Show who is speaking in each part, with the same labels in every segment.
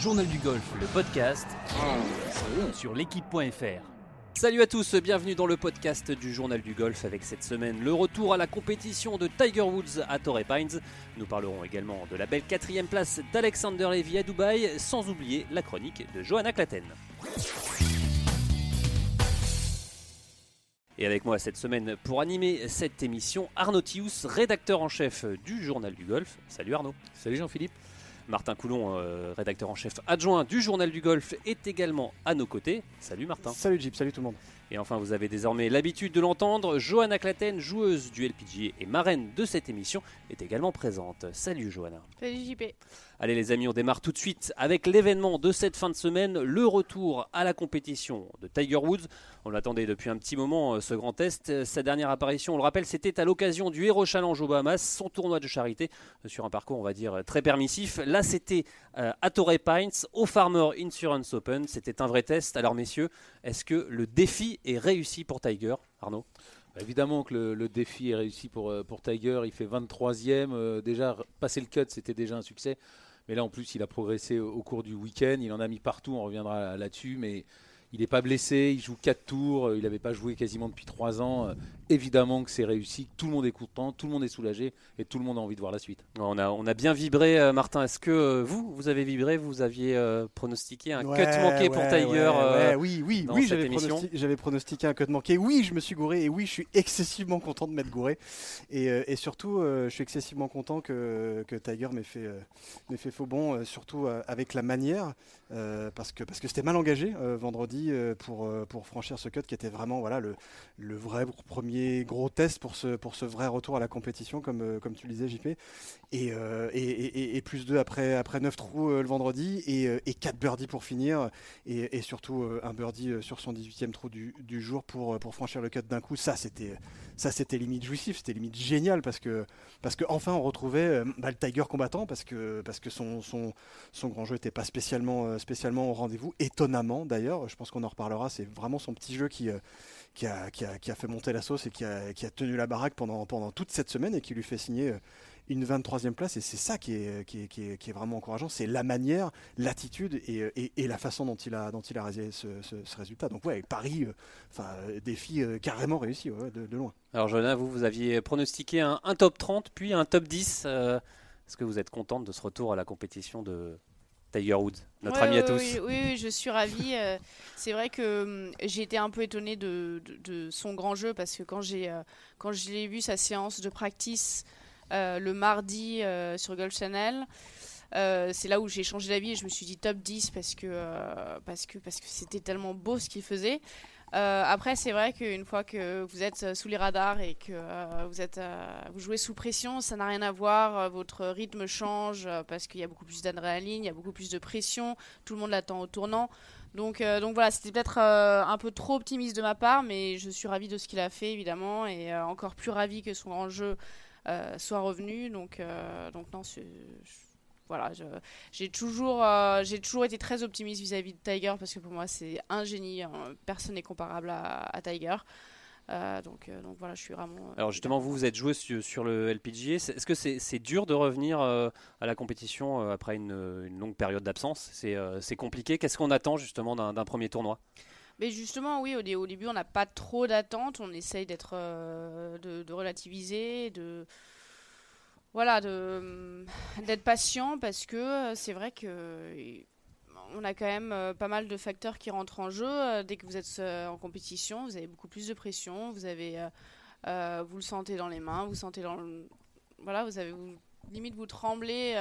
Speaker 1: Journal du golf, le podcast sur l'équipe.fr. Salut à tous, bienvenue dans le podcast du Journal du Golf avec cette semaine le retour à la compétition de Tiger Woods à Torrey Pines. Nous parlerons également de la belle quatrième place d'Alexander Levy à Dubaï, sans oublier la chronique de Johanna Claten. Et avec moi cette semaine pour animer cette émission, Arnaud Tius, rédacteur en chef du Journal du Golf. Salut Arnaud.
Speaker 2: Salut Jean-Philippe.
Speaker 1: Martin Coulon, euh, rédacteur en chef adjoint du Journal du Golf, est également à nos côtés. Salut Martin.
Speaker 2: Salut Jeep, salut tout le monde.
Speaker 1: Et enfin, vous avez désormais l'habitude de l'entendre, Johanna Claten, joueuse du LPGA et marraine de cette émission, est également présente. Salut Johanna.
Speaker 3: Salut JP.
Speaker 1: Allez les amis, on démarre tout de suite avec l'événement de cette fin de semaine, le retour à la compétition de Tiger Woods. On l'attendait depuis un petit moment, euh, ce grand test. Sa dernière apparition, on le rappelle, c'était à l'occasion du Hero Challenge aux Bahamas, son tournoi de charité, euh, sur un parcours, on va dire, très permissif. Là, c'était euh, à Torrey Pines, au Farmer Insurance Open. C'était un vrai test. Alors messieurs, est-ce que le défi est réussi pour Tiger? Arnaud?
Speaker 2: Bah, Évidemment que le, défi est réussi pour, pour Tiger. Il fait 23e. déjà, passer le cut, c'était déjà un succès. Mais là, en plus, il a progressé au, cours du week-end. Il en a mis partout. On reviendra là-dessus. Mais il n'est pas blessé, il joue 4 tours, euh, il n'avait pas joué quasiment depuis 3 ans. Euh, évidemment que c'est réussi, tout le monde est content, tout le monde est soulagé et tout le monde a envie de voir la suite.
Speaker 1: On a, on a bien vibré, euh, Martin. Est-ce que vous, vous avez vibré Vous aviez pronostiqué un cut manqué pour Tiger
Speaker 2: Oui, oui, oui, j'avais pronostiqué, pronostiqué, un cut manqué. Oui, je me suis gouré et oui, je suis excessivement content de m'être gouré. Et, et surtout, je suis excessivement content que, que Tiger m'ait fait, fait faux bon, surtout avec la manière, parce que parce que c'était mal engagé vendredi. Euh, pour, euh, pour franchir ce cut qui était vraiment voilà, le, vrai premier gros test pour ce, pour ce vrai retour à la compétition, comme, euh, comme tu le disais, JP. Et, et, plus 2 après, après 9 trous le vendredi et, et 4 birdies pour finir. Et, surtout un birdie sur son 18e trou du, du jour pour, pour franchir le cut d'un coup. Ça, c'était ça c'était limite jouissif, c'était limite génial parce que parce que enfin on retrouvait bah, le Tiger combattant parce que parce que son, son, son grand jeu n'était pas spécialement spécialement au rendez-vous étonnamment d'ailleurs je pense qu'on en reparlera. C'est vraiment son petit jeu qui, euh, qui, a, qui, a, fait monter la sauce et qui a, qui a tenu la baraque pendant, pendant toute cette semaine et qui lui fait signer euh, une 23e place. Et c'est ça qui est, qui est, qui, est, qui, est, vraiment encourageant. C'est la manière, l'attitude et, euh, et, et, la façon dont il a, dont il a réalisé ce, ce, résultat. Donc, ouais, Paris, enfin, défi carrément réussi de, loin.
Speaker 1: Alors, Jonah, vous, vous aviez pronostiqué un, un, top 30 puis un top 10. Est-ce que vous êtes contente de ce retour à la compétition de, Tiger Woods, notre ami à tous?
Speaker 3: Oui, oui, je suis ravie. Euh, c'est vrai que hum, j'ai été un peu étonnée de, son grand jeu parce que quand j'ai euh, quand je l'ai vu sa séance de practice euh, le mardi sur Golf Channel, c'est là où j'ai changé d'avis et je me suis dit top 10 parce que parce que parce que c'était tellement beau ce qu'il faisait. Euh, après, c'est vrai qu'une fois que vous êtes euh, sous les radars et que euh, vous, êtes, vous jouez sous pression, ça n'a rien à voir. Votre rythme change parce qu'il y a beaucoup plus d'adrénaline, il y a beaucoup plus de pression. Tout le monde l'attend au tournant. Donc, donc voilà, c'était peut-être un peu trop optimiste de ma part, mais je suis ravie de ce qu'il a fait évidemment et encore plus ravie que son grand jeu soit revenu. Donc, donc non, voilà, j'ai toujours, euh, j'ai toujours été très optimiste vis-à-vis de Tiger parce que pour moi c'est un génie, hein. personne n'est comparable à, Tiger. Euh, donc, euh, donc voilà, je suis vraiment.
Speaker 1: Alors justement, vous, vous êtes joué sur, le LPGA. Est-ce que c'est dur de revenir à la compétition après une, longue période d'absence? C'est compliqué? Qu'est-ce qu'on attend justement d'un premier tournoi?
Speaker 3: Mais justement, oui, au, début, on n'a pas trop d'attentes. On essaye d'être, de, de, relativiser, de, voilà, d'être patient parce que euh, c'est vrai que on a quand même euh, pas mal de facteurs qui rentrent en jeu. Euh, dès que vous êtes en compétition, vous avez beaucoup plus de pression, vous avez, vous le sentez dans les mains, vous sentez dans, voilà, vous avez, limite vous tremblez,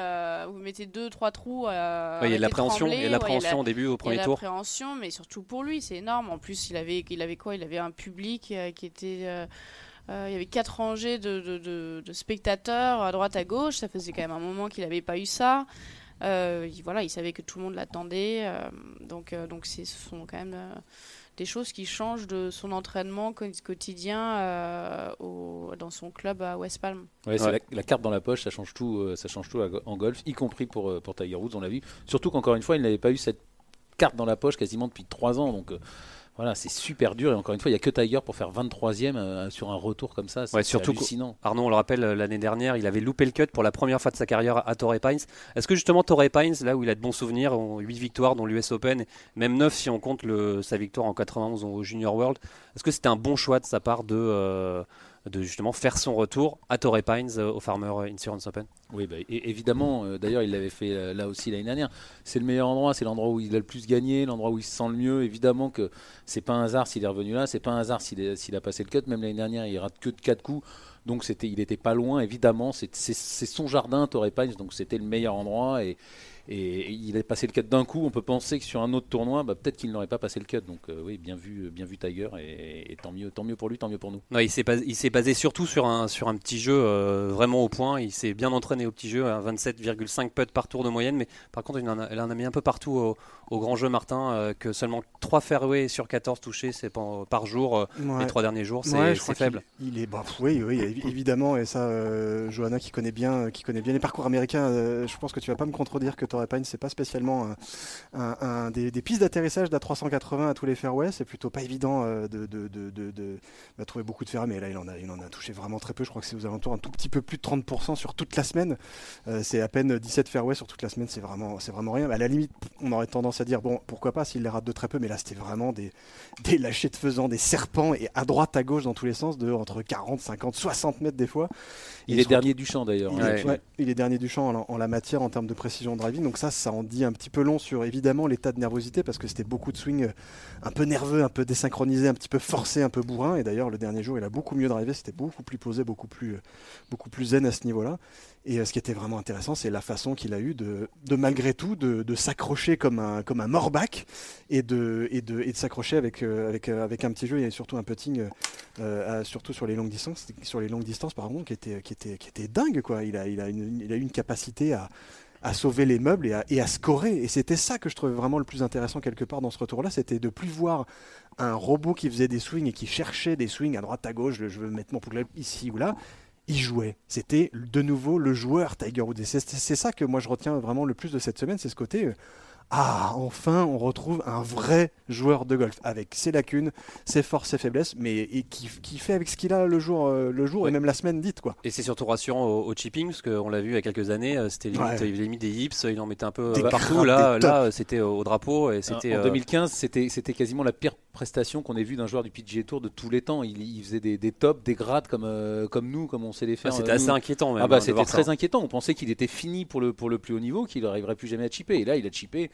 Speaker 3: vous mettez deux, trois trous.
Speaker 1: il y a de l'appréhension, il y a l'appréhension au début, au premier tour. Il y a
Speaker 3: l'appréhension, mais surtout pour lui, c'est énorme. En plus, il avait, il avait quoi? Il avait un public qui était euh, il y avait quatre rangées de, spectateurs à droite à gauche. Ça faisait quand même un moment qu'il n'avait pas eu ça. Euh, il, voilà, il savait que tout le monde l'attendait. Euh, donc, donc ce sont quand même des choses qui changent de son entraînement quotidien dans son club à West Palm.
Speaker 2: Ouais, c'est la, carte dans la poche, ça change tout, ça change tout en golf, y compris pour, pour Tiger Woods, on l'a vu. Surtout qu'encore une fois, il n'avait pas eu cette carte dans la poche quasiment depuis trois ans. Donc
Speaker 4: voilà, c'est super dur et encore une fois, il n'y a que Tiger pour faire 23e euh, sur un retour comme ça. C'est surtout hallucinant.
Speaker 1: Arnaud, on le rappelle, euh, l'année dernière, il avait loupé le cut pour la première fois de sa carrière à Torrey Pines. Est-ce que justement Torrey Pines, là où il a de bons souvenirs, 8 victoires dont l'US Open, même 9 si on compte le, sa victoire en 91 au Junior World, est-ce que c'était un bon choix de sa part de, euh, de justement faire son retour à Torrey Pines au Farmer Insurance Open
Speaker 4: oui, bah, évidemment. Euh, d'ailleurs, il l'avait fait euh, là aussi l'année dernière. C'est le meilleur endroit, c'est l'endroit où il a le plus gagné, l'endroit où il se sent le mieux. Évidemment que c'est pas un hasard s'il est revenu là, c'est pas un hasard s'il a passé le cut. Même l'année dernière, il rate que de 4 coups. Donc c'était, il n'était pas loin, évidemment. C'est son jardin, Torrey Pines, donc c'était le meilleur endroit. Et, et il a passé le cut d'un coup. On peut penser que sur un autre tournoi, bah, peut-être qu'il n'aurait pas passé le cut. Donc euh, oui, bien vu, bien vu Tiger. Et, tant mieux, tant mieux pour lui, tant mieux pour nous.
Speaker 1: il s'est basé, basé, surtout sur un sur un petit jeu euh, vraiment au point. Il s'est bien entraîné au petit jeu, à 27,5 putts par tour de moyenne. Mais par contre, il en a, en a mis un peu partout au, au grand jeu Martin euh, que seulement 3 fairways sur 14 touchés c'est par, jour les trois derniers jours c'est faible
Speaker 2: il, est bah, oui, oui évidemment et ça Johanna qui connaît bien qui connaît bien les parcours américains je pense que tu vas pas me contredire que Torrey Pine c'est pas spécialement un, des, pistes d'atterrissage d'A 380 à tous les fairways. C'est plutôt pas évident de, de, de, de, bah, trouver beaucoup de fairways mais là il en, a, il en a touché vraiment très peu. Je crois que c'est aux alentours un tout petit peu plus de 30% sur toute la semaine. C'est à peine 17 fairways sur toute la semaine. C'est vraiment, vraiment rien. À la limite on aurait tendance à dire bon pourquoi pas s'il les rate de très peu. Mais là c'était vraiment des, des lâchers de faisant des serpents et à droite à gauche dans tous les sens de entre 40 50 60 mètres des fois.
Speaker 4: Il est dernier du champ d'ailleurs
Speaker 2: il, est dernier du champ en, la matière en termes de précision driving donc ça ça en dit un petit peu long sur évidemment l'état de nervosité parce que c'était beaucoup de swing un peu nerveux un peu désynchronisé un petit peu forcé un peu bourrin. Et d'ailleurs le dernier jour il a beaucoup mieux drivé. C'était beaucoup plus posé beaucoup plus beaucoup plus zen à ce niveau là et euh, ce qui était vraiment intéressant, c'est la façon qu'il a eu de, malgré tout, de, s'accrocher comme un, comme un morbac et de, et de, et de s'accrocher avec, euh, avec, euh, avec un petit jeu et surtout un putting, surtout sur les longues distances, sur les longues distances pardon, qui était, qui était, qui était dingue quoi. Il a, il a, il a une capacité à, à sauver les meubles et à, scorer. Et c'était ça que je trouvais vraiment le plus intéressant quelque part dans ce retour-là, c'était de plus voir un robot qui faisait des swings et qui cherchait des swings à droite à gauche. Je veux mettre mon poulet ici ou là il jouait. C'était de nouveau le joueur Tiger Woods. c'est ça que moi je retiens vraiment le plus de cette semaine, c'est ce côté. Euh, ah, enfin, on retrouve un vrai joueur de golf avec ses lacunes, ses forces, ses faiblesses, mais et qui, fait avec ce qu'il a le jour, euh, le jour et même la semaine dite. Quoi.
Speaker 1: Et c'est surtout rassurant au, chipping, parce qu'on l'a vu il y a quelques années, euh, c'était limite, il avait mis des hips, il en mettait un peu partout. là, là c'était au drapeau. Et c'était,
Speaker 4: en 2015, c'était, c'était quasiment la pire prestation qu'on ait vu d'un joueur du PGA Tour de tous les temps. Il, faisait des, tops, des grades comme, euh, comme nous, comme on sait les faire.
Speaker 1: Ah, c'était assez inquiétant. Même,
Speaker 4: ah bah, hein, c'était très inquiétant. On pensait qu'il était fini pour le, pour le plus haut niveau, qu'il n'arriverait plus jamais à chipper. Et là, il a chippé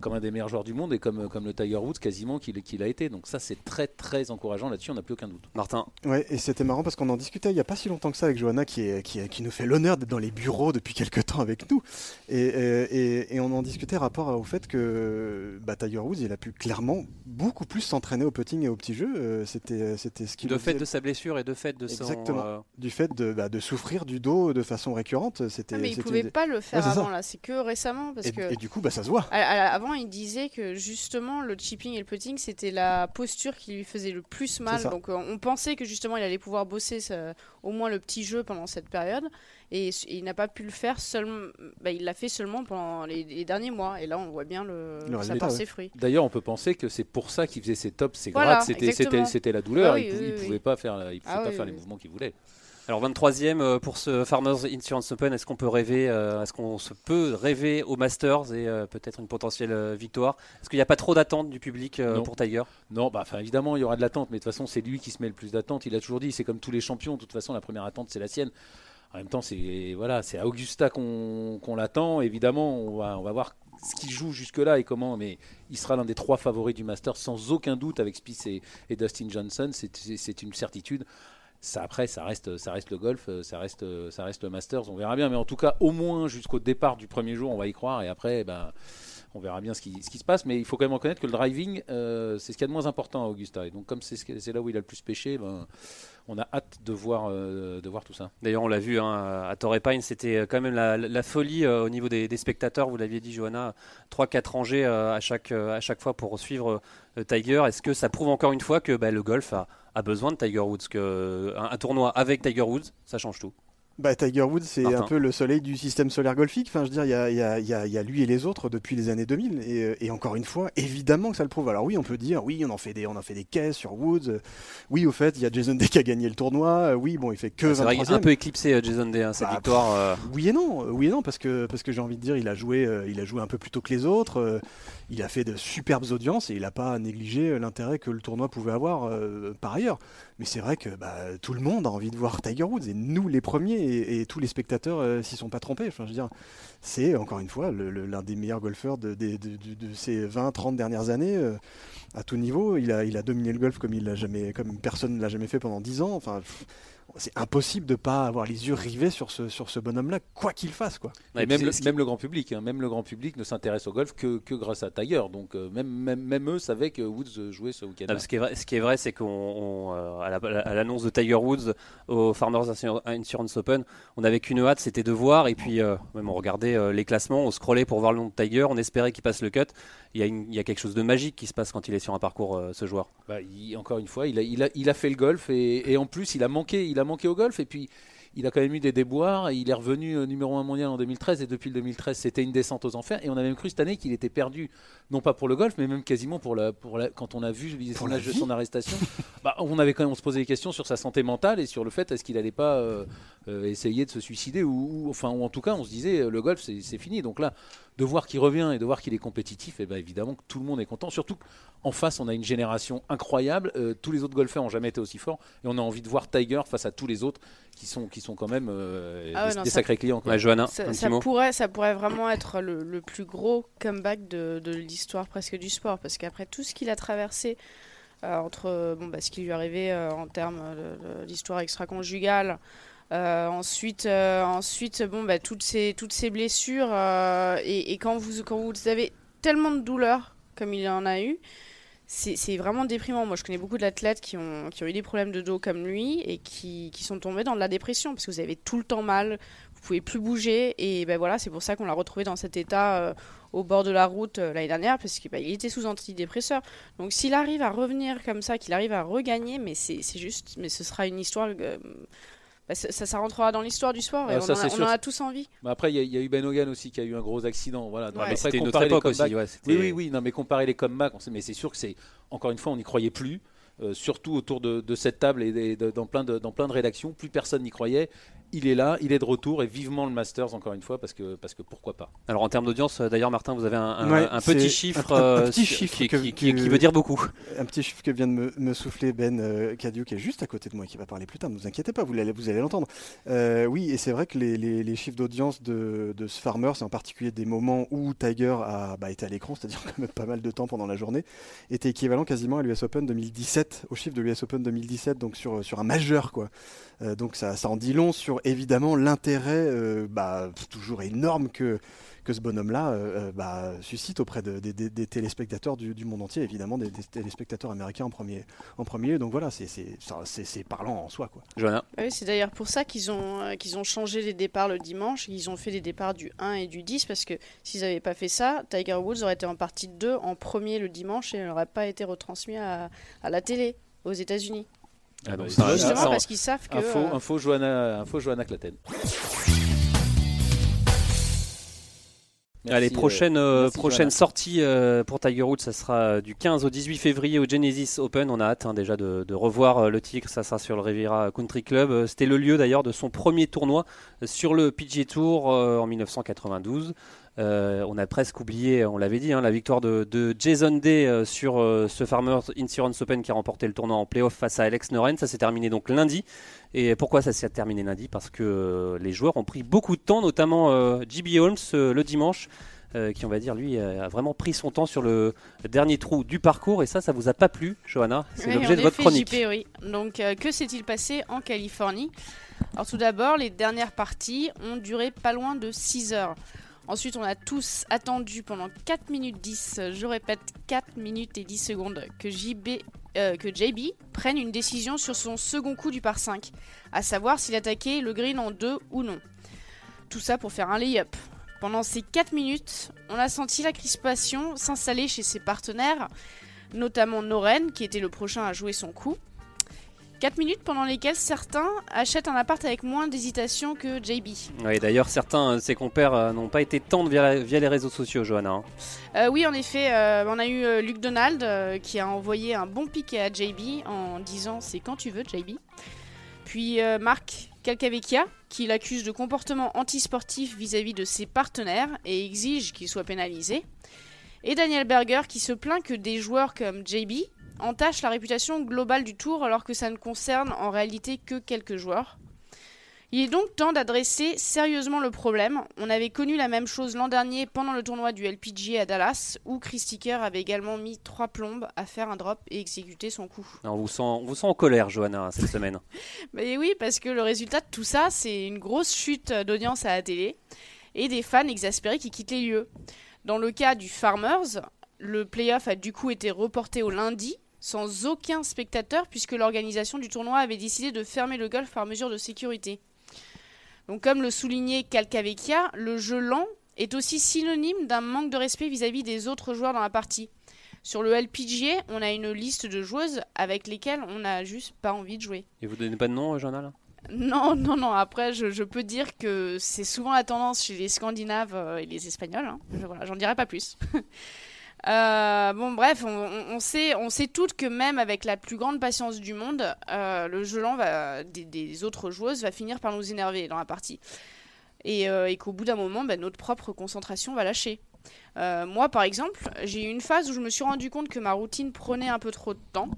Speaker 4: comme un des meilleurs joueurs du monde et comme, comme le Tiger Woods quasiment qu'il a été. Donc ça, c'est très très encourageant. Là-dessus, on n'a plus aucun doute.
Speaker 1: Martin.
Speaker 2: Ouais, et c'était marrant parce qu'on en discutait il n'y a pas si longtemps que ça avec Johanna qui, est, qui, qui nous fait l'honneur d'être dans les bureaux depuis quelques temps avec nous. Et, et, et on en discutait rapport au fait que bah, Tiger Woods, il a pu clairement beaucoup plus s'entraîner au putting et au petit jeu. Euh, c'était, c'était ce qui.
Speaker 1: De fait de sa blessure et de fait de son.
Speaker 2: Exactement. Euh, du fait de, bah, de souffrir du dos de façon récurrente. C'était. Ah,
Speaker 3: mais il pouvait pas le faire avant là. C'est que récemment parce
Speaker 2: et,
Speaker 3: que.
Speaker 2: Et du coup, bah, ça se voit.
Speaker 3: avant, il disait que justement le chipping et le putting, c'était la posture qui lui faisait le plus mal. Donc, euh, on pensait que justement, il allait pouvoir bosser au moins le petit jeu pendant cette période et, il n'a pas pu le faire seulement. Bah, il l'a fait seulement pendant les, derniers mois et là on voit bien le, ça porte ses fruits.
Speaker 4: D'ailleurs, on peut penser que c'est pour ça qu'il faisait ses tops, ses grades, c'était la douleur. Ah il, ne pouvait pas faire, il pouvait ah pas faire les mouvements qu'il voulait.
Speaker 1: Alors 23e euh, pour ce Farmers Insurance Open, est-ce qu'on peut rêver, euh, est-ce qu'on se peut rêver au Masters et euh, peut-être une potentielle victoire? Est-ce qu'il n'y a pas trop d'attente du public pour Tiger?
Speaker 4: Non, bah évidemment il y aura de l'attente, mais de toute façon c'est lui qui se met le plus d'attente. Il a toujours dit, c'est comme tous les champions. De toute façon la première attente c'est la sienne. En même temps, c'est voilà, c'est à Augusta qu'on l'attend. Évidemment, on va, on va voir ce qu'il joue jusque-là et comment, mais il sera l'un des trois favoris du Masters sans aucun doute avec Spieth et, Dustin Johnson. C'est une certitude. Ça, après, ça reste, ça reste le golf, ça reste, ça reste le Masters. On verra bien, mais en tout cas, au moins jusqu'au départ du premier jour, on va y croire. Et après, ben, on verra bien ce qui, ce qui, se passe. Mais il faut quand même reconnaître que le driving, euh, c'est ce qu'il y a de moins important à Augusta. Et donc, comme c'est là où il a le plus pêché, ben, on a hâte de voir, euh, de voir tout ça.
Speaker 1: D'ailleurs, on l'a vu hein, à Torrey Pine, c'était quand même la, folie euh, au niveau des, spectateurs. Vous l'aviez dit, Johanna, 3-4 rangées euh, à, chaque, à chaque fois pour suivre Tiger. Est-ce que ça prouve encore une fois que bah, le golf a, besoin de Tiger Woods que un, tournoi avec Tiger Woods, ça change tout?
Speaker 2: Bah, Tiger Woods, c'est un peu le soleil du système solaire golfique. Enfin, je veux dire, il y a, y, a, y a, lui et les autres depuis les années 2000. Et, et, encore une fois, évidemment que ça le prouve. Alors oui, on peut dire, oui, on en fait des, on en fait des caisses sur Woods. Oui, au fait, il y a Jason Day qui a gagné le tournoi. Oui, bon, il fait que 23
Speaker 1: C'est un peu éclipsé Jason Day, hein, cette bah, victoire. Euh.
Speaker 2: Oui et non, oui et non, parce que, parce que j'ai envie de dire, il a joué, euh, il a joué un peu plus tôt que les autres. Euh, il a fait de superbes audiences et il n'a pas négligé l'intérêt que le tournoi pouvait avoir par ailleurs. Mais c'est vrai que bah, tout le monde a envie de voir Tiger Woods et nous les premiers et, tous les spectateurs euh, s'y sont pas trompés. Je veux dire, c'est encore une fois l'un des meilleurs golfeurs de, ces 20-30 dernières années euh, à tout niveau. Il a, dominé le golf comme personne ne l'a jamais fait pendant 10 ans. C'est impossible de pas avoir les yeux rivés sur ce, sur ce bonhomme-là, quoi qu'il fasse. Quoi.
Speaker 4: même, le, même, le, grand public, hein, même le grand public ne s'intéresse au golf que, que, grâce à Tiger. Donc euh, même, même, même, eux savaient que Woods jouait ce week-end.
Speaker 1: Ce qui est vrai, ce qui est vrai, c'est qu'on euh, à l'annonce de Tiger Woods au Farmers Insurance Open, on n'avait qu'une hâte, c'était de voir. Et puis euh, même on regardait les classements, on scrollait pour voir le nom de Tiger, on espérait qu'il passe le cut. Il y, a il y, a quelque chose de magique qui se passe quand il est sur un parcours, ce joueur.
Speaker 4: Bah, encore une fois, il a, il a, il a fait le golf et, et en plus il a manqué, il a manqué au golf et puis il a quand même eu des déboires. Il est revenu euh, numéro 1 mondial en 2013 et depuis le 2013, c'était une descente aux enfers. Et on a même cru cette année qu'il était perdu, non pas pour le golf, mais même quasiment pour la, pour la, quand on a vu l'image de son arrestation. bah, on avait quand même on se posait des questions sur sa santé mentale et sur le fait est-ce qu'il n'allait pas euh, euh, essayer de se suicider ou, enfin ou en tout cas on se disait le golf c'est fini. Donc là, de voir qu'il revient et de voir qu'il est compétitif, et eh ben évidemment que tout le monde est content. Surtout en face, on a une génération incroyable. Euh, tous les autres golfeurs n'ont jamais été aussi forts. Et on a envie de voir Tiger face à tous les autres qui sont, qui sont quand même euh, ah des, sacrés clients.
Speaker 1: Johanna,
Speaker 3: ça, pourrait, ça pourrait vraiment être le, plus gros comeback de, l'histoire presque du sport. Parce qu'après tout ce qu'il a traversé, euh, entre bon, bah, ce qui lui est arrivé en termes d'histoire extra-conjugale, ensuite, ensuite bon, bah, toutes, ces, toutes ces blessures, et, et, quand, vous, quand vous avez tellement de douleurs comme il en a eu, c'est vraiment déprimant. Moi, je connais beaucoup d'athlètes qui ont, qui ont eu des problèmes de dos comme lui et qui, qui, sont tombés dans de la dépression parce que vous avez tout le temps mal, vous pouvez plus bouger. Et ben voilà, c'est pour ça qu'on l'a retrouvé dans cet état euh, au bord de la route euh, l'année dernière parce qu'il bah, était sous antidépresseur. Donc s'il arrive à revenir comme ça, qu'il arrive à regagner, mais c'est juste, mais ce sera une histoire. Euh, bah, ça, ça, rentrera dans l'histoire du sport et on, en a, tous envie.
Speaker 4: Bah, après, il y, a eu Ben Hogan aussi qui a eu un gros accident. Voilà.
Speaker 1: C'était une autre époque aussi. oui,
Speaker 4: oui, oui. Non, mais comparer les comebacks, mais c'est sûr que c'est encore une fois, on n'y croyait plus. Euh, surtout autour de, cette table et dans, plein de, dans plein de rédactions. Plus personne n'y croyait il est là, il est de retour et vivement le Masters encore une fois parce que, parce que pourquoi pas.
Speaker 1: Alors en termes d'audience, euh, d'ailleurs Martin, vous avez un, petit chiffre, un, petit chiffre qui, veut dire beaucoup.
Speaker 2: Un petit chiffre que vient de me, souffler Ben euh, qui est juste à côté de moi qui va parler plus tard, ne vous inquiétez pas, vous allez, vous allez l'entendre. Euh, oui, et c'est vrai que les, chiffres d'audience de, de ce Farmer, c'est en particulier des moments où Tiger a bah, été à l'écran, c'est-à-dire quand même pas mal de temps pendant la journée, était équivalent quasiment à l'US Open 2017, au chiffre de l'US Open 2017, donc sur, sur un majeur quoi. Euh, donc ça, ça en dit long sur évidemment l'intérêt euh, bah, toujours énorme que, que ce bonhomme-là euh, bah, suscite auprès des téléspectateurs du, monde entier, évidemment des, téléspectateurs américains en premier, en premier. Donc voilà, c'est parlant en soi. Quoi.
Speaker 1: Johanna
Speaker 3: ah Oui, c'est d'ailleurs pour ça qu'ils ont, qu'ils ont changé les départs le dimanche. Ils ont fait des départs du 1 et du 10 parce que s'ils n'avaient pas fait ça, Tiger Woods aurait été en partie 2 en premier le dimanche et n'aurait pas été retransmis à, à la télé aux États-Unis.
Speaker 4: Ah bah, justement parce qu'ils savent que. Info, euh, info, Johanna, info Johanna Claten.
Speaker 1: Allez, prochaine, euh, prochaine sortie euh, pour Tiger Woods, ça sera du 15 au 18 février au Genesis Open. On a hâte hein, déjà de, de, revoir le Tigre, ça sera sur le Riviera Country Club. C'était le lieu d'ailleurs de son premier tournoi sur le PG Tour en 1992. Euh, on a presque oublié, on l'avait dit, hein, la victoire de, Jason Day euh, sur euh, ce Farmers Insurance Open qui a remporté le tournoi en playoff face à Alex Noren. Ça s'est terminé donc lundi. Et pourquoi ça s'est terminé lundi? Parce que les joueurs ont pris beaucoup de temps, notamment JB Holmes le dimanche. qui on va dire lui a vraiment pris son temps sur le dernier trou du parcours et ça ça vous a pas plu Johanna? C'est l'objet de votre chronique
Speaker 3: oui. donc que s'est-il passé en Californie? Alors tout d'abord les dernières parties ont duré pas loin de 6 heures Ensuite, on a tous attendu pendant 4 minutes 10, je répète 4 minutes et 10 secondes, que JB, euh, prenne une décision sur son second coup du par 5, à savoir s'il attaquait le green en 2 ou non. Tout ça pour faire un lay-up. Pendant ces 4 minutes, on a senti la crispation s'installer chez ses partenaires, notamment Noren, qui était le prochain à jouer son coup. 4 minutes pendant lesquelles certains achètent un appart avec moins d'hésitation que JB.
Speaker 1: Oui, d'ailleurs, certains de ses compères euh, n'ont pas été tendres via, les réseaux sociaux, Johanna. Hein.
Speaker 3: Euh, oui, en effet, euh, on a eu Luc Donald qui a envoyé un bon piquet à JB en disant c'est quand tu veux, JB. Puis Marc Calcavecchia qui l'accuse de comportement antisportif vis-à-vis de ses partenaires et exige qu'il soit pénalisé. Et Daniel Berger qui se plaint que des joueurs comme JB entache la réputation globale du tour alors que ça ne concerne en réalité que quelques joueurs. Il est donc temps d'adresser sérieusement le problème. On avait connu la même chose l'an dernier pendant le tournoi du LPGA à Dallas, où Chris Ticker avait également mis trois plombes à faire un drop et exécuter son coup.
Speaker 1: on, vous sent, on vous sent en colère, Johanna, cette semaine.
Speaker 3: Mais oui, parce que le résultat de tout ça, c'est une grosse chute d'audience à la télé et des fans exaspérés qui quittent les lieux. Dans le cas du Farmers, le playoff a du coup été reporté au lundi sans aucun spectateur puisque l'organisation du tournoi avait décidé de fermer le golf par mesure de sécurité. Donc comme le soulignait Calcavecchia, le jeu lent est aussi synonyme d'un manque de respect vis-à-vis des autres joueurs dans la partie. Sur le LPGA, on a une liste de joueuses avec lesquelles on n'a juste pas envie de jouer.
Speaker 1: Et vous donnez pas de nom, Journal
Speaker 3: Non, non, non. Après, je, peux dire que c'est souvent la tendance chez les Scandinaves euh, et les Espagnols. Hein. voilà, j'en dirai pas plus. Euh, bon, bref, on, sait, on sait toutes que même avec la plus grande patience du monde, euh, le jeu lent va, des, autres joueuses va finir par nous énerver dans la partie. Et, euh, qu'au bout d'un moment, bah, notre propre concentration va lâcher. moi, par exemple, j'ai eu une phase où je me suis rendu compte que ma routine prenait un peu trop de temps.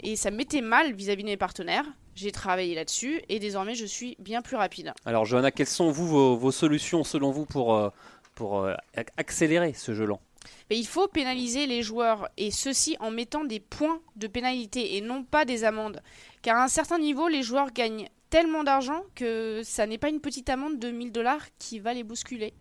Speaker 3: Et ça me mettait mal vis-à-vis de mes partenaires. J'ai travaillé là-dessus et désormais je suis bien plus rapide.
Speaker 1: Alors Johanna, quelles sont vous vos, vos solutions selon vous pour, pour accélérer ce jeu lent?
Speaker 3: Mais il faut pénaliser les joueurs, et ceci en mettant des points de pénalité et non pas des amendes. Car à un certain niveau, les joueurs gagnent tellement d'argent que ça n'est pas une petite amende de 1000 dollars qui va les bousculer.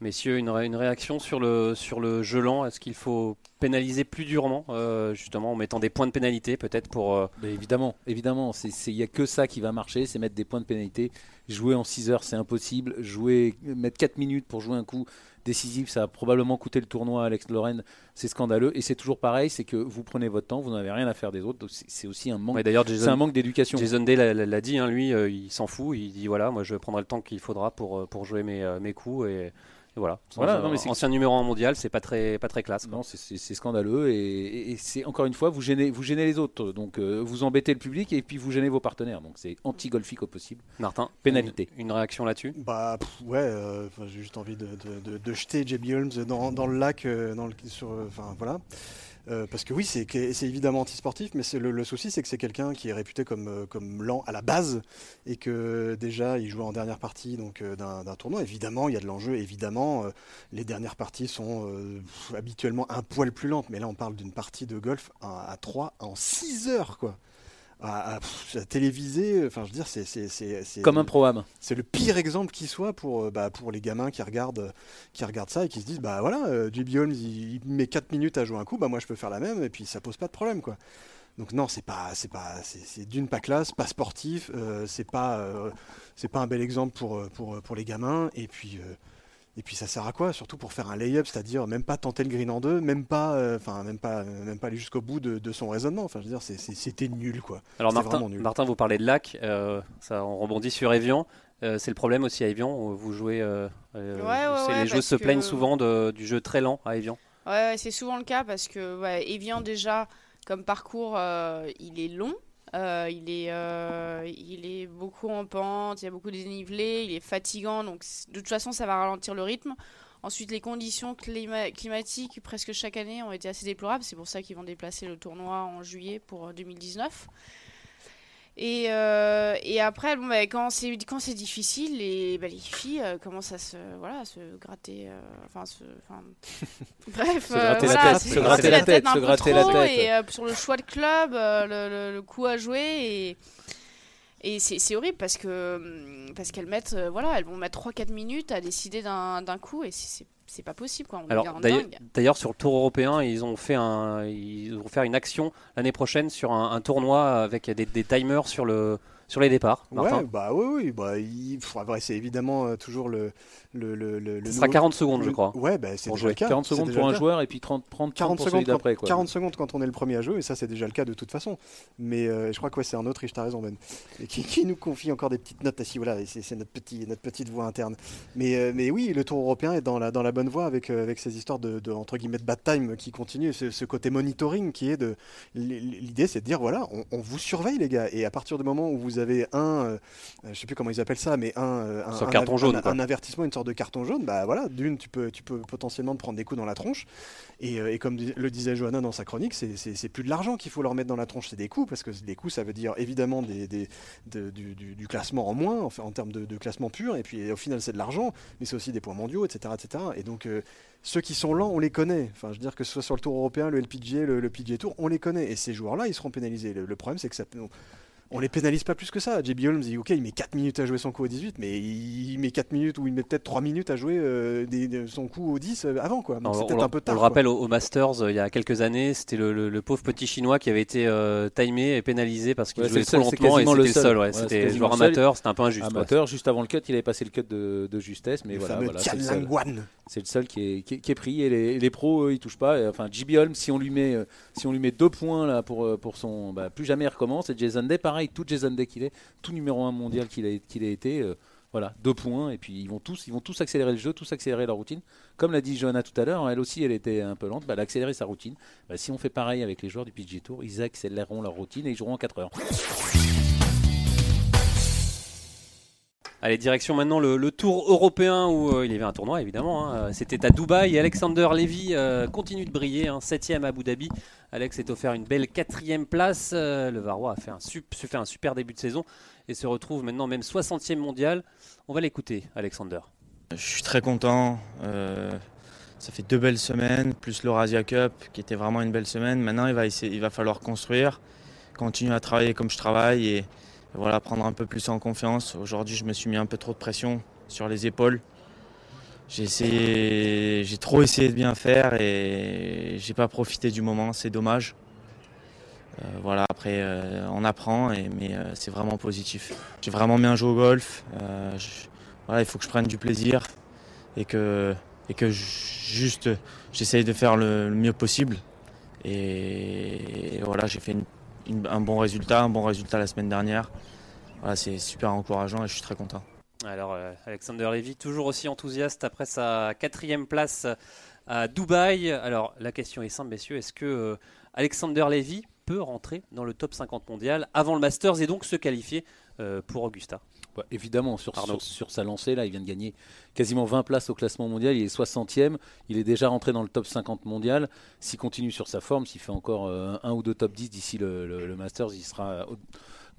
Speaker 1: Messieurs, une, une, réaction sur le, sur le jeu lent? Est-ce qu'il faut pénaliser plus durement, euh, justement, en mettant des points de pénalité, peut-être pour. Euh,
Speaker 4: évidemment, évidemment. Il n'y a que ça qui va marcher, c'est mettre des points de pénalité. Jouer en 6 heures, c'est impossible. Jouer, mettre 4 minutes pour jouer un coup, décisif, ça a probablement coûté le tournoi à Alex Lorraine, c'est scandaleux. Et c'est toujours pareil, c'est que vous prenez votre temps, vous n'avez rien à faire des autres. C'est aussi un manque, d'ailleurs, un manque d'éducation.
Speaker 1: Jason Day l'a dit, hein, lui, euh, il s'en fout. Il dit voilà, moi je prendrai le temps qu'il faudra pour, pour jouer mes, mes coups et voilà. voilà non, mais ancien numéro 1 mondial, c'est pas très, pas très classe.
Speaker 4: Non, c'est scandaleux et, c'est encore une fois, vous gênez, vous gênez les autres. Donc euh, vous embêtez le public et puis vous gênez vos partenaires. Donc c'est anti-golfique au possible.
Speaker 1: Martin, pénalité. Une, réaction là-dessus?
Speaker 2: Bah ouais, euh, j'ai juste envie de, de, de, jeter JB Holmes dans, le lac, euh, sur, enfin voilà. Euh, parce que oui, c'est évidemment antisportif, mais le, le, souci, c'est que c'est quelqu'un qui est réputé comme, euh, lent à la base, et que déjà, il joue en dernière partie euh, d'un tournoi. Évidemment, il y a de l'enjeu, évidemment, les dernières parties sont habituellement un poil plus lentes, mais là, on parle d'une partie de golf à, à 3 en 6 heures, quoi à, téléviser. Enfin, je veux dire, c'est
Speaker 4: comme un programme.
Speaker 2: C'est le pire exemple qui soit pour euh, bah, pour les gamins qui regardent qui regardent ça et qui se disent bah voilà, euh, Holmes il, met 4 minutes à jouer un coup, bah moi je peux faire la même et puis ça pose pas de problème quoi. Donc non, c'est pas c'est pas c'est d'une pas classe, pas sportif, euh, c'est pas euh, c'est pas un bel exemple pour pour pour les gamins et puis et puis ça sert à quoi? Surtout pour faire un lay-up, c'est-à-dire même pas tenter le green en deux, même pas, euh, enfin même pas, même pas aller jusqu'au bout de, son raisonnement. Enfin, je veux dire, c'était nul quoi.
Speaker 1: Alors Martin, Martin, vous parlez de lac, euh, ça on rebondit sur Evian. Euh, c'est le problème aussi à Evian. Où vous jouez, les joueurs se plaignent souvent du jeu très lent à Evian.
Speaker 3: Ouais, c'est souvent le cas parce que Evian déjà comme parcours, il est long. Euh, il, est, euh, il est beaucoup en pente, il y a beaucoup de dénivelé, il est fatigant, donc de toute façon ça va ralentir le rythme. Ensuite, les conditions climatiques presque chaque année ont été assez déplorables, c'est pour ça qu'ils vont déplacer le tournoi en juillet pour 2019. Et, euh, et après, bon, bah, quand c'est quand c'est difficile, les, bah, les filles euh, commencent à se voilà se gratter, euh, enfin se, bref, se
Speaker 4: gratter la tête, se gratter la tête, se gratter la tête.
Speaker 3: Et sur le choix de club, le, le, coup à jouer et et c'est horrible parce que parce qu'elles mettent voilà, elles vont mettre 3-4 minutes à décider d'un coup et c'est c'est pas possible quoi.
Speaker 1: d'ailleurs sur le Tour européen, ils ont fait un, ils vont faire une action l'année prochaine sur un, tournoi avec des, timers sur le sur les départs.
Speaker 2: Ouais, bah oui, oui, bah, il, c'est évidemment toujours le, le, le, le
Speaker 1: Ce sera 40 secondes, je crois.
Speaker 2: Ouais, bah, c'est déjà le cas.
Speaker 4: 40 secondes pour un joueur et puis 30, 30, 40 pour secondes d'après.
Speaker 2: 40 secondes quand on est le premier à jouer, et ça, c'est déjà le cas de toute façon. Mais je crois que c'est un autre, tu as raison, Ben, qui, qui, nous confie encore des petites notes. Ah, voilà, c'est notre, petit, notre petite voix interne. Mais, mais oui, le Tour européen est dans la, dans la bonne voie avec, avec ces histoires de, de, entre guillemets, de bad time qui continuent. Ce, ce côté monitoring qui est de. L'idée, c'est de dire voilà, on, vous surveille, les gars. Et à partir du moment où vous avez un. je sais plus comment ils appellent ça, mais un. un,
Speaker 1: carton jaune,
Speaker 2: un, avertissement, une sorte de carton jaune, bah voilà, d'une, tu peux, tu peux potentiellement te prendre des coups dans la tronche. Et, et comme le disait Johanna dans sa chronique, c'est plus de l'argent qu'il faut leur mettre dans la tronche, c'est des coups, parce que des coups, ça veut dire évidemment des, des du, du, classement en moins, en, en termes de, de, classement pur, et puis au final, c'est de l'argent, mais c'est aussi des points mondiaux, etc. etc. Et donc, ceux qui sont lents, on les connaît. Enfin, je veux dire que ce soit sur le Tour européen, le LPGA, le, le PGA Tour, on les connaît. Et ces joueurs-là, ils seront pénalisés. Le, le problème, c'est que ça, on les pénalise pas plus que ça. JB Holmes, il, ok, il met 4 minutes à jouer son coup au 18, mais il met 4 minutes ou il met peut-être 3 minutes à jouer euh, son coup au 10 euh, avant. Quoi. Donc c'est un peu tard.
Speaker 1: On le rappelle au, Masters, euh, il y a quelques années, c'était le, pauvre petit chinois qui avait été timé et pénalisé parce qu'il jouait trop lentement et c'était le seul. Ouais, c'était joueur amateur, c'était un peu injuste.
Speaker 4: Amateur, juste avant le cut, il avait passé le cut de, justesse, mais voilà. voilà c'est le seul qui est, qui, est, pris et les, pros, eux, ils touchent pas. enfin, JB Holmes, si on lui met, si on lui met deux points là pour, pour son. Bah, plus jamais il recommence. Et Jason Day, pareil, tout Jason Day qui tout numéro 1 mondial qu'il a, qu'il été. Euh, voilà, deux points, et puis ils vont tous, ils vont tous accélérer le jeu, tous accélérer leur routine. Comme l'a dit Johanna tout à l'heure, elle aussi, elle était un peu lente, bah, elle a sa routine. Bah, si on fait pareil avec les joueurs du PG Tour, ils accéléreront leur routine et ils joueront en 4 heures.
Speaker 1: Allez, direction maintenant le, tour européen où euh, il y avait un tournoi évidemment. Hein. C'était à Dubaï Alexander Levy euh, continue de briller, hein, 7ème à Abu Dhabi. Alex est offert une belle quatrième place. Euh, le Varrois a fait un, fait un super début de saison et se retrouve maintenant même 60e mondial. On va l'écouter, Alexander.
Speaker 5: Je suis très content. ça fait deux belles semaines, plus l'Eurasia Cup qui était vraiment une belle semaine. Maintenant, il va, il va falloir construire, continuer à travailler comme je travaille et voilà, prendre un peu plus en confiance. Aujourd'hui, je me suis mis un peu trop de pression sur les épaules. J'ai essayé, j'ai trop essayé de bien faire et j'ai pas profité du moment. C'est dommage. Euh, voilà, après, euh, on apprend, et, mais euh, c'est vraiment positif. J'ai vraiment bien joué au golf. voilà, il faut que je prenne du plaisir et que, et que juste j'essaye de faire le, mieux possible. Et, voilà, j'ai fait une un bon résultat, un bon résultat la semaine dernière. Voilà, c'est super encourageant et je suis très content.
Speaker 1: Alors euh, Alexander Levy, toujours aussi enthousiaste après sa quatrième place à Dubaï. Alors la question est simple, messieurs, est-ce que euh, Alexander Levy peut rentrer dans le top 50 mondial avant le Masters et donc se qualifier euh, pour Augusta?
Speaker 4: Bah, évidemment, sur, sur, sa lancée, là, il vient de gagner quasiment 20 places au classement mondial. Il est 60e. Il est déjà rentré dans le top 50 mondial. S'il continue sur sa forme, s'il fait encore euh, un ou deux top 10 d'ici le, Masters, il sera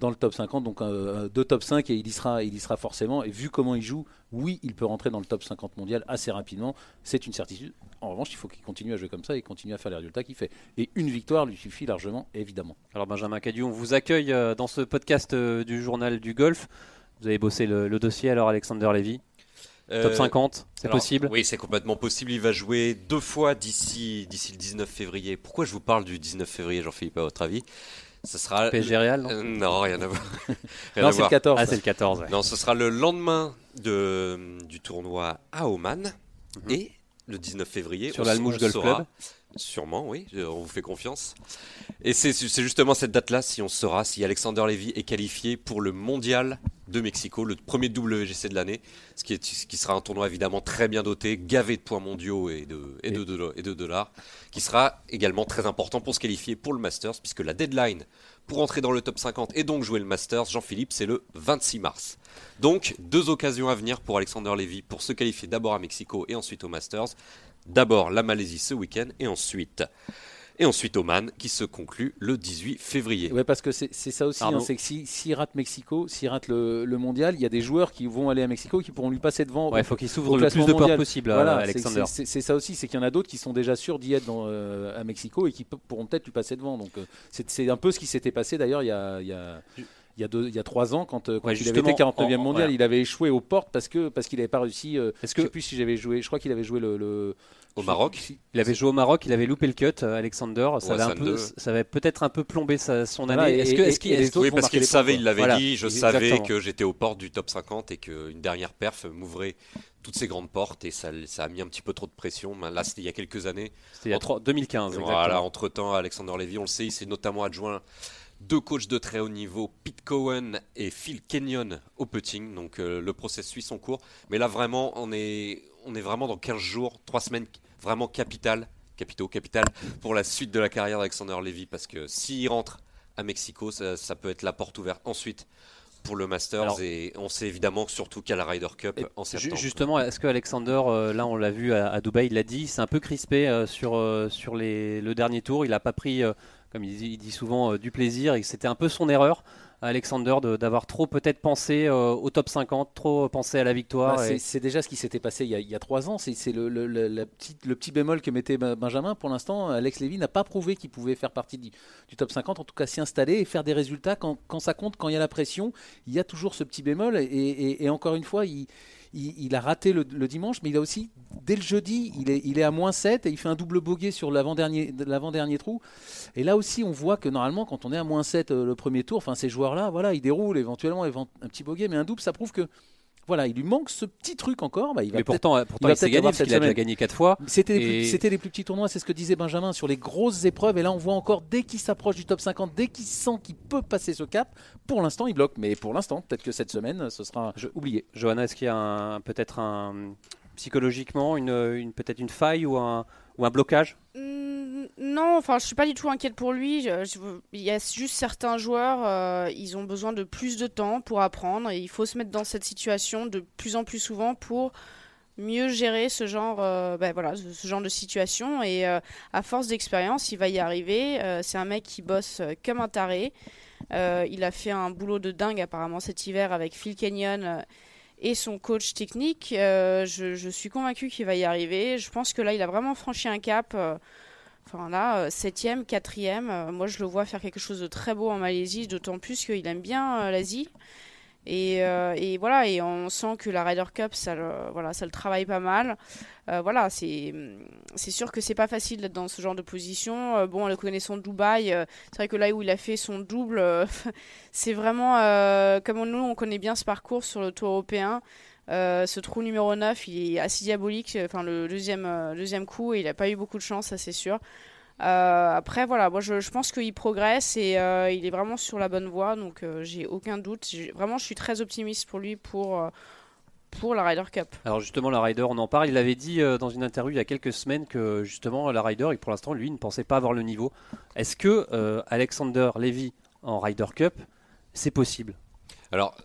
Speaker 4: dans le top 50. Donc euh, deux top 5 et il y, sera, il y sera forcément. Et vu comment il joue, oui, il peut rentrer dans le top 50 mondial assez rapidement. C'est une certitude. En revanche, il faut qu'il continue à jouer comme ça et continue à faire les résultats qu'il fait. Et une victoire lui suffit largement, évidemment.
Speaker 1: Alors Benjamin Cadieu, on vous accueille euh, dans ce podcast du journal du golf. Vous avez bossé le, dossier alors, Alexander Levy Top 50, euh, c'est possible
Speaker 6: Oui, c'est complètement possible. Il va jouer deux fois d'ici d'ici le 19 février. Pourquoi je vous parle du 19 février, Jean-Philippe, à votre avis?
Speaker 1: Ce sera PSG Real
Speaker 6: non, euh, non, rien à voir.
Speaker 1: non, c'est le 14. Ah, c'est le 14.
Speaker 6: Non, ce sera le lendemain de, du tournoi à Oman mhm. et le 19 février
Speaker 1: sur l'Almouche Golf Club.
Speaker 6: Sûrement, oui, on vous fait confiance. Et c'est justement cette date-là, si on saura si Alexander Levy est qualifié pour le mondial de Mexico, le premier WGC de l'année, ce, qui qui sera un tournoi évidemment très bien doté, gavé de points mondiaux et de, et de, et de dollars, qui sera également très important pour se qualifier pour le Masters, puisque la deadline pour entrer dans le top 50 et donc jouer le Masters, Jean-Philippe, c'est le 26 mars. Donc, deux occasions à venir pour Alexander Levy pour se qualifier d'abord à Mexico et ensuite au Masters. D'abord la Malaisie ce week-end et ensuite et ensuite Oman qui se conclut le 18 février.
Speaker 4: Ouais, parce que c'est ça aussi, hein, c'est que s'il si, rate Mexico, s'il rate le, mondial, il y a des joueurs qui vont aller à Mexico qui pourront lui passer devant.
Speaker 1: Il faut qu'il s'ouvre le plus de portes possible, voilà, Alexander.
Speaker 4: C'est ça aussi, c'est qu'il y en a d'autres qui sont déjà sûrs d'y être dans, euh, à Mexico et qui pourront peut-être lui passer devant. Donc euh, c'est un peu ce qui s'était passé d'ailleurs il y a, il y a il y a, deux, il y a trois ans, quand, quand il avait été 49e mondial, il avait échoué aux portes parce que parce qu'il n'avait pas réussi. Est-ce que je sais plus si j'avais joué. Je crois qu'il avait joué le,
Speaker 6: au Maroc.
Speaker 1: Il avait joué au Maroc, il avait loupé le cut, Alexander. Ça, avait, un peu, ça avait peut-être un peu plombé sa, son année.
Speaker 6: Est-ce que, est-ce qu'il, oui, parce qu'il savait, il l'avait dit. Je savais que j'étais aux portes du top 50 et qu'une dernière perf m'ouvrait toutes ces grandes portes et ça, ça, a mis un petit peu trop de pression. Là, c'était il y a quelques années.
Speaker 1: C'était a 2015.
Speaker 6: Voilà, entre temps, Alexander Levy, on le sait, il s'est notamment adjoint deux coachs de très haut niveau, Pete Cohen et Phil Kenyon au putting. Donc euh, le process suit son cours. Mais là, vraiment, on est, on est vraiment dans 15 jours, 3 semaines vraiment capital, capitaux, capital pour la suite de la carrière d'Alexander Levy. Parce que s'il rentre à Mexico, ça, ça peut être la porte ouverte ensuite pour le Masters et on sait évidemment surtout qu'il y a la Ryder Cup en septembre.
Speaker 1: Justement, est-ce que Alexander, euh, là on l'a vu à, Dubaï, il l'a dit, c'est un peu crispé euh, sur, euh, sur les, le dernier tour. Il n'a pas pris, comme il dit, il dit souvent, du plaisir et c'était un peu son erreur. Alexander d'avoir trop peut-être pensé au top 50, trop pensé à la victoire.
Speaker 4: Bah, c'est déjà ce qui s'était passé il y, a, trois ans. C'est le, le, le, petit, le petit bémol que mettait Benjamin. Pour l'instant, Alex Levy n'a pas prouvé qu'il pouvait faire partie du, top 50, en tout cas s'y installer et faire des résultats quand, quand, ça compte, quand il y a la pression. Il y a toujours ce petit bémol. Et, et encore une fois, il il, a raté le, dimanche, mais il a aussi, dès le jeudi, il est, à moins 7 et il fait un double bogey sur l'avant-dernier, trou. Et là aussi, on voit que normalement, quand on est à moins 7 euh, le premier tour, enfin ces joueurs-là, voilà, ils déroulent éventuellement un petit bogey, mais un double, ça prouve que voilà, il lui manque ce petit truc encore. Bah, il
Speaker 1: va mais pourtant, pourtant il, s'est gagné parce qu'il a déjà gagné 4 fois.
Speaker 4: C'était les, plus petits tournois, c'est ce que disait Benjamin sur les grosses épreuves. Et là, on voit encore dès qu'il s'approche du top 50, dès qu'il sent qu'il peut passer ce cap, pour l'instant, il bloque. Mais pour l'instant, peut-être que cette semaine, ce sera oublié.
Speaker 1: Johanna, est-ce qu'il y a peut-être un, psychologiquement une, peut-être une faille ou un, ou un blocage
Speaker 3: mmh, Non, enfin, je suis pas du tout inquiète pour lui. il y a juste certains joueurs, euh, ils ont besoin de plus de temps pour apprendre et il faut se mettre dans cette situation de plus en plus souvent pour mieux gérer ce genre, euh, ben voilà, ce, genre de situation. Et euh, à force d'expérience, il va y arriver. c'est un mec qui bosse comme un taré. il a fait un boulot de dingue apparemment cet hiver avec Phil Kenyon et son coach technique. Euh, je, suis convaincu qu'il va y arriver. Je pense que là, il a vraiment franchi un cap. Euh, enfin là, euh, septième, quatrième. moi, je le vois faire quelque chose de très beau en Malaisie, d'autant plus qu'il aime bien l'Asie. Et, euh, et, voilà, et on sent que la Ryder Cup, ça le, travaille pas mal. Euh, voilà, c'est, sûr que c'est pas facile d'être dans ce genre de position. Euh, bon, le connaissant Dubaï, c'est vrai que là où il a fait son double, c'est vraiment comme nous, on connaît bien ce parcours sur le tour européen. ce trou numéro 9, il est assez diabolique, enfin le deuxième, deuxième coup, il n'a pas eu beaucoup de chance, ça c'est sûr. Euh, après, voilà, moi je, pense qu'il progresse et euh, il est vraiment sur la bonne voie, donc euh, j'ai aucun doute. Vraiment, je suis très optimiste pour lui pour, pour la Ryder Cup.
Speaker 1: Alors, justement, la Ryder, on en parle. Il avait dit dans une interview il y a quelques semaines que justement, la Ryder, pour l'instant, lui, ne pensait pas avoir le niveau. Est-ce que Alexander Levy en Ryder Cup, c'est possible?
Speaker 6: Alors,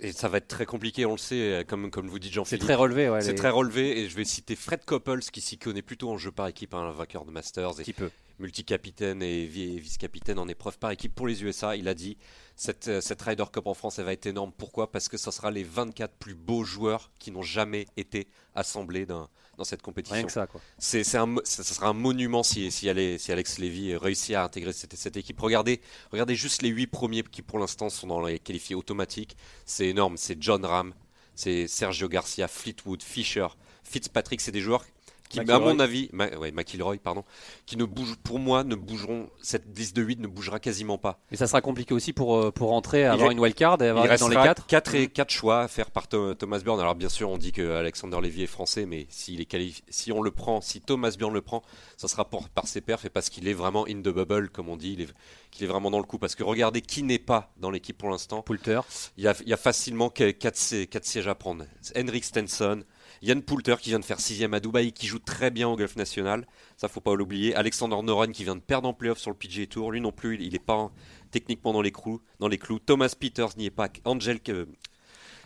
Speaker 6: et ça va être très compliqué, on le sait, euh, comme, comme vous dites Jean-Philippe.
Speaker 1: C'est très relevé, ouais.
Speaker 6: C'est très relevé, et je vais citer Fred Coppels, qui s'y connaît plutôt en jeu par équipe, un vainqueur de Masters.
Speaker 1: Et peut.
Speaker 6: Multicapitaine et vice-capitaine en épreuve par équipe pour les USA. Il a dit cette, euh, cette Ryder Cup en France, elle va être énorme. Pourquoi? Parce que ce sera les 24 plus beaux joueurs qui n'ont jamais été assemblés dans, dans cette compétition. Rien
Speaker 1: que ça, quoi.
Speaker 6: C'est, un, ça, sera un monument si, si, si Alex Levy réussit à intégrer cette, cette, équipe. Regardez, regardez juste les 8 premiers qui pour l'instant sont dans les qualifiés automatiques. C'est énorme. C'est John Ram, c'est Sergio Garcia, Fleetwood, Fischer, Fitzpatrick. C'est des joueurs qui, à mon avis, ouais, McIlroy, pardon, qui ne bouge, pour moi, ne bougeront, cette liste de 8 ne bougera quasiment pas.
Speaker 1: Et ça sera compliqué aussi pour, euh, pour rentrer, avoir une wildcard et avoir
Speaker 6: il
Speaker 1: dans les 4
Speaker 6: 4 et 4 choix à faire par Thomas Bjorn. Alors bien sûr, on dit que Alexander Lévy est français, mais s'il est si on le prend, si Thomas Bjorn le prend, ça sera pour, par ses perfs et parce qu'il est vraiment in the bubble, comme on dit, il est, qu'il est vraiment dans le coup. Parce que regardez qui n'est pas dans l'équipe pour l'instant.
Speaker 1: Poulter.
Speaker 6: Il y a, il y a facilement 4, 4 sièges à prendre. Henrik Stenson, Yann Poulter qui vient de faire sixième à Dubaï, qui joue très bien au golf national. Ça, faut pas l'oublier. Alexander Noren qui vient de perdre en playoff sur le PGA Tour. Lui non plus, il n'est pas techniquement dans les, clous, dans les clous. Thomas Peters n'y est pas. Angel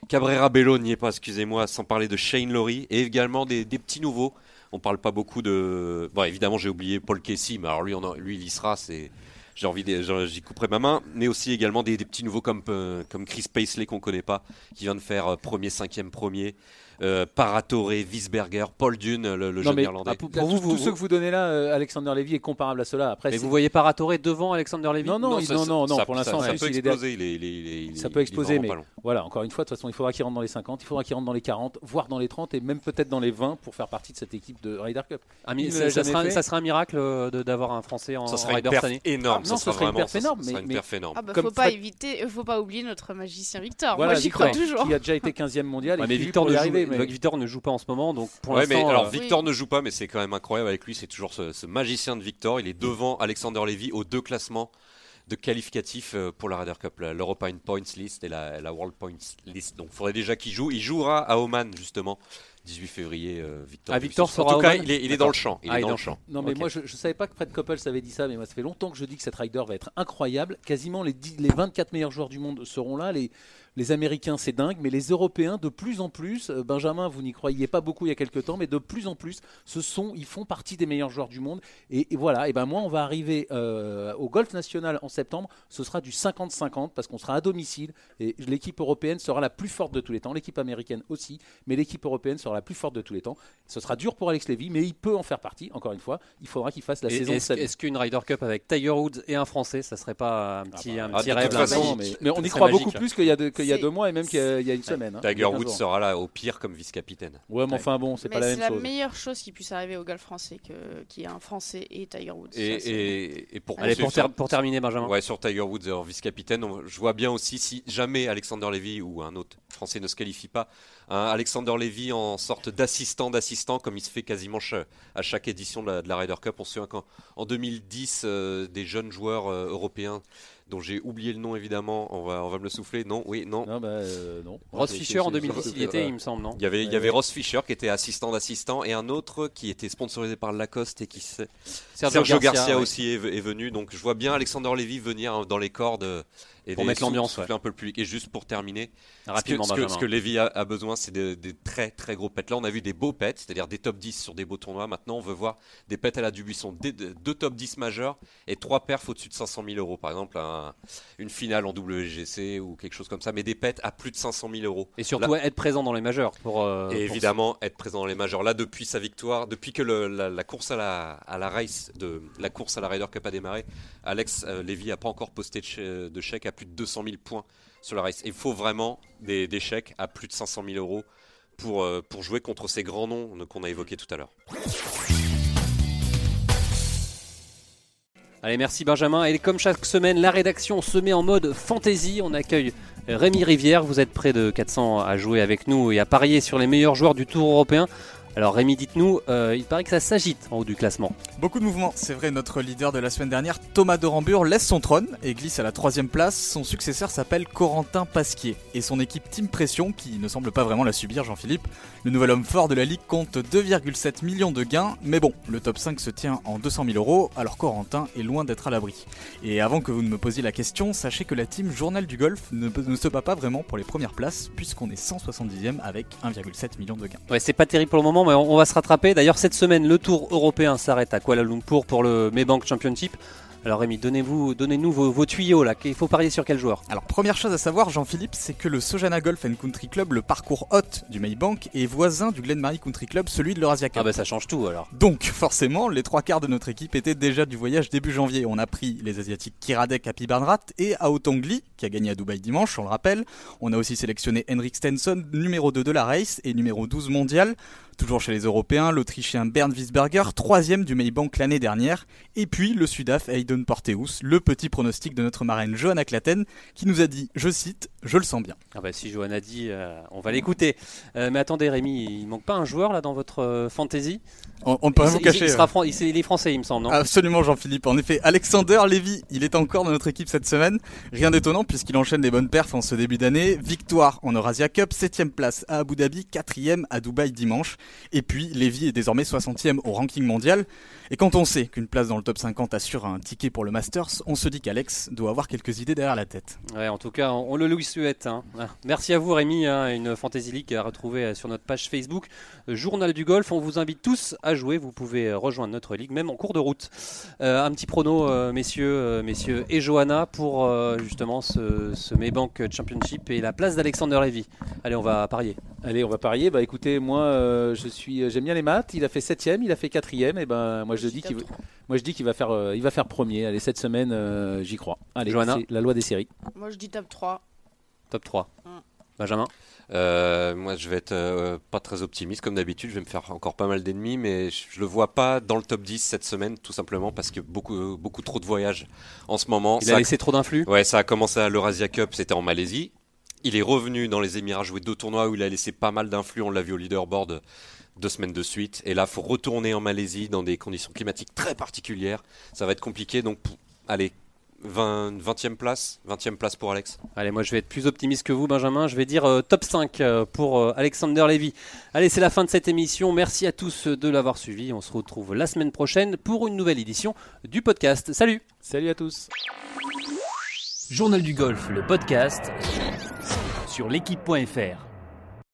Speaker 6: Cabrera Bello n'y est pas, excusez-moi, sans parler de Shane Laurie. Et également des, petits nouveaux. On parle pas beaucoup de. Bon, évidemment, j'ai oublié Paul Casey, mais alors lui, il y sera. J'ai envie j'y couperai ma main, mais aussi également des, petits nouveaux comme, euh, comme Chris Paisley qu'on connaît pas, qui vient de faire euh, premier, cinquième, premier. Euh, Paratore, Wiesberger, Paul Dune, le, jeune Irlandais.
Speaker 4: pour, vous, vous, tout ce que vous donnez là, euh, Alexander Levy est comparable à cela. Après,
Speaker 1: mais vous voyez Paratore devant Alexander Levy
Speaker 4: Non, non, non, non, non, pour l'instant,
Speaker 6: ça, peut exploser.
Speaker 4: Il ça peut exploser, mais voilà, encore une fois, de toute façon, il faudra qu'il rentre dans les 50, il faudra qu'il rentre dans les 40, voire dans les 30 et même peut-être dans les 20 pour faire partie de cette équipe de Ryder Cup.
Speaker 1: ça, sera, un miracle euh, d'avoir un Français en,
Speaker 6: ça sera
Speaker 1: Ryder
Speaker 6: cette année. Énorme, ça sera vraiment
Speaker 4: énorme.
Speaker 3: Mais faut pas éviter, faut pas oublier notre magicien Victor. Moi, j'y crois toujours.
Speaker 4: Qui a déjà été 15e mondial.
Speaker 1: Mais Victor ne joue pas en ce moment, donc pour
Speaker 6: mais alors Victor ne joue pas, mais c'est quand même incroyable avec lui. C'est toujours ce, magicien de Victor. Il est devant Alexander Levy aux deux classements de qualificatifs euh, pour la Ryder Cup, l'European Points List et la, World Points List. Donc il faudrait déjà qu'il joue. Il jouera à Oman justement 18 février, euh, Victor.
Speaker 1: Ah, Victor
Speaker 6: sera en tout cas, il est, dans le champ. Il est dans le champ.
Speaker 4: Non, mais moi, je, ne savais pas que Fred Coppel avait dit ça, mais moi, ça fait longtemps que je dis que cette Rider va être incroyable. Quasiment les, les 24 meilleurs joueurs du monde seront là. Les, les Américains, c'est dingue, mais les Européens, de plus en plus, euh, Benjamin, vous n'y croyiez pas beaucoup il y a quelques temps, mais de plus en plus, ce sont, ils font partie des meilleurs joueurs du monde. Et, voilà, et ben moi, on va arriver euh, au Golf National en septembre, ce sera du 50-50 parce qu'on sera à domicile et l'équipe européenne sera la plus forte de tous les temps, l'équipe américaine aussi, mais l'équipe européenne sera la plus forte de tous les temps. Ce sera dur pour Alex Levy, mais il peut en faire partie. Encore une fois, il faudra qu'il fasse la saison.
Speaker 1: Est-ce, est qu'une Ryder Cup avec Tiger Woods et un Français, ça serait pas un petit, ah bah, un petit rêve
Speaker 4: mais, on y croit beaucoup plus qu'il y a, il y a deux mois et même qu'il y a, une semaine. Hein,
Speaker 6: Tiger Woods sera là au pire comme vice-capitaine.
Speaker 4: Ouais, mais enfin bon, c'est pas la même chose.
Speaker 3: C'est la meilleure chose qui puisse arriver au golf français qu'il y ait un Français et Tiger Woods.
Speaker 6: Et,
Speaker 1: pour, pour, terminer, Benjamin.
Speaker 6: Ouais, sur Tiger Woods en vice-capitaine, je vois bien aussi si jamais Alexander Levy ou un autre Français ne se qualifie pas, Alexander Levy en sorte d'assistant d'assistant comme il se fait quasiment à chaque édition de la, de la Ryder Cup. On se souvient qu'en 2010, euh, des jeunes joueurs euh, européens dont j'ai oublié le nom évidemment. On va, on va me le souffler. Non, oui, non.
Speaker 4: Non, bah, euh, non.
Speaker 1: Ross Fischer en 2010, il était, il me semble, non
Speaker 6: Il y avait, il y avait Ross Fischer qui était assistant d'assistant et un autre qui était sponsorisé par Lacoste et qui Sergio, Garcia, aussi est, venu. Donc je vois bien Alexander Levy venir dans les cordes
Speaker 1: et pour mettre l'ambiance,
Speaker 6: un peu le public. Et juste pour terminer, Rapidement, ce, que, ce, que, Lévy a, besoin, c'est des, très très gros pets. Là, on a vu des beaux pets, c'est-à-dire des top 10 sur des beaux tournois. Maintenant, on veut voir des pets à la Dubuisson, deux top 10 majeurs et trois perfs au-dessus de 500 000 euros. Par exemple, une finale en WGC ou quelque chose comme ça, mais des pets à plus de 500 000 euros.
Speaker 1: Et surtout être présent dans les majeurs. Pour,
Speaker 6: euh, et évidemment, être présent dans les majeurs. Là, depuis sa victoire, depuis que la, course à la, à la race, de, la course à la Ryder Cup a démarré, Alex euh, Lévy n'a pas encore posté de, de chèque à plus de 200 000 points sur la race. Il faut vraiment des, chèques à plus de 500 000 euros pour, euh, pour jouer contre ces grands noms qu'on a évoqués tout à l'heure.
Speaker 1: Allez, merci Benjamin. Et comme chaque semaine, la rédaction se met en mode fantasy. On accueille Rémi Rivière. Vous êtes près de 400 à jouer avec nous et à parier sur les meilleurs joueurs du Tour européen. Alors Rémi, dites-nous, euh, il paraît que ça s'agite en haut du classement.
Speaker 7: Beaucoup de mouvements, c'est vrai, notre leader de la semaine dernière, Thomas de Rambure, laisse son trône et glisse à la troisième place. Son successeur s'appelle Corentin Pasquier et son équipe Team Pression, qui ne semble pas vraiment la subir, Jean-Philippe. Le nouvel homme fort de la ligue compte 2,7 millions de gains, mais bon, le top 5 se tient en 200 000 euros, alors Corentin est loin d'être à l'abri. Et avant que vous ne me posiez la question, sachez que la team Journal du Golf ne, ne se bat pas vraiment pour les premières places, puisqu'on est 170e avec 1,7 million de gains.
Speaker 1: Ouais, c'est pas terrible pour le moment mais on, va se rattraper. D'ailleurs, cette semaine, le tour européen s'arrête à Kuala Lumpur pour le Maybank Championship. Alors Rémi, donnez-vous, donnez-nous vos, tuyaux là. Il faut parier sur quel joueur?
Speaker 7: Alors première chose à savoir, Jean-Philippe, c'est que le Sojana Golf and Country Club, le parcours hôte du Maybank, est voisin du Glenmarie Country Club, celui de l'Eurasia Cup.
Speaker 1: Ah bah ça change tout alors.
Speaker 7: Donc forcément, les trois quarts de notre équipe étaient déjà du voyage début janvier. On a pris les asiatiques Kiradek à Pibarnrat et Aotongli, qui a gagné à Dubaï dimanche, on le rappelle. On a aussi sélectionné Henrik Stenson, numéro 2 de la race et numéro 12 mondial. Toujours chez les Européens, l'Autrichien Bernd Wiesberger, troisième du Maybank l'année dernière. Et puis le Sudaf Hayden Porteus, le petit pronostic de notre marraine Johanna Claten, qui nous a dit, je cite, je le sens bien.
Speaker 1: Ah bah si Johanna dit, euh, on va l'écouter. Euh, mais attendez Rémi, il manque pas un joueur là dans votre euh, fantasy?
Speaker 7: On, ne peut pas vous cacher.
Speaker 1: Il, sera il, est français, il me semble, non?
Speaker 7: Absolument, Jean-Philippe. En effet, Alexander Lévy, il est encore dans notre équipe cette semaine. Rien d'étonnant puisqu'il enchaîne des bonnes perfs en ce début d'année. Victoire en Eurasia Cup, 7 place à Abu Dhabi, 4 à Dubaï dimanche. Et puis, Lévy est désormais 60e au ranking mondial. Et quand on sait qu'une place dans le top 50 assure un ticket pour le Masters, on se dit qu'Alex doit avoir quelques idées derrière la tête.
Speaker 1: Ouais, en tout cas, on, le lui souhaite. Hein. Merci à vous, Rémi. Hein, une Fantasy League à retrouver euh, sur notre page Facebook, euh, Journal du Golf. On vous invite tous à jouer. Vous pouvez euh, rejoindre notre ligue, même en cours de route. un petit prono, messieurs, messieurs et Johanna, pour justement ce, ce Maybank Championship et la place d'Alexander Levy. Allez, on va parier.
Speaker 4: Allez, on va parier. Bah écoutez, moi, je suis, j'aime bien les maths. Il a fait 7 il a fait 4 Et ben, moi, je dis qu'il moi je dis qu'il va faire euh, il va faire premier. Allez cette semaine euh, j'y crois. Allez, c'est la loi des séries.
Speaker 3: Moi je dis top 3.
Speaker 1: Top 3. Mm. Benjamin
Speaker 6: euh, moi, je vais être pas très optimiste comme d'habitude. Je vais me faire encore pas mal d'ennemis, mais je, le vois pas dans le top 10 cette semaine, tout simplement parce que beaucoup, beaucoup trop de voyages en ce moment.
Speaker 1: Il a laissé trop d'influx.
Speaker 6: Ouais, ça a commencé à l'Eurasia Cup, c'était en Malaisie. Il est revenu dans les Émirats jouer deux tournois où il a laissé pas mal d'influx. On l'a vu au leaderboard deux semaines de suite. Et là, faut retourner en Malaisie dans des conditions climatiques très particulières. Ça va être compliqué. Donc, allez, 20, e place, 20e place pour Alex.
Speaker 1: Allez, moi je vais être plus optimiste que vous, Benjamin. Je vais dire euh, top 5 euh, pour euh, Alexander Levy. Allez, c'est la fin de cette émission. Merci à tous de l'avoir suivi. On se retrouve la semaine prochaine pour une nouvelle édition du podcast. Salut
Speaker 4: Salut à tous
Speaker 8: Journal du golf, le podcast sur l'équipe.fr.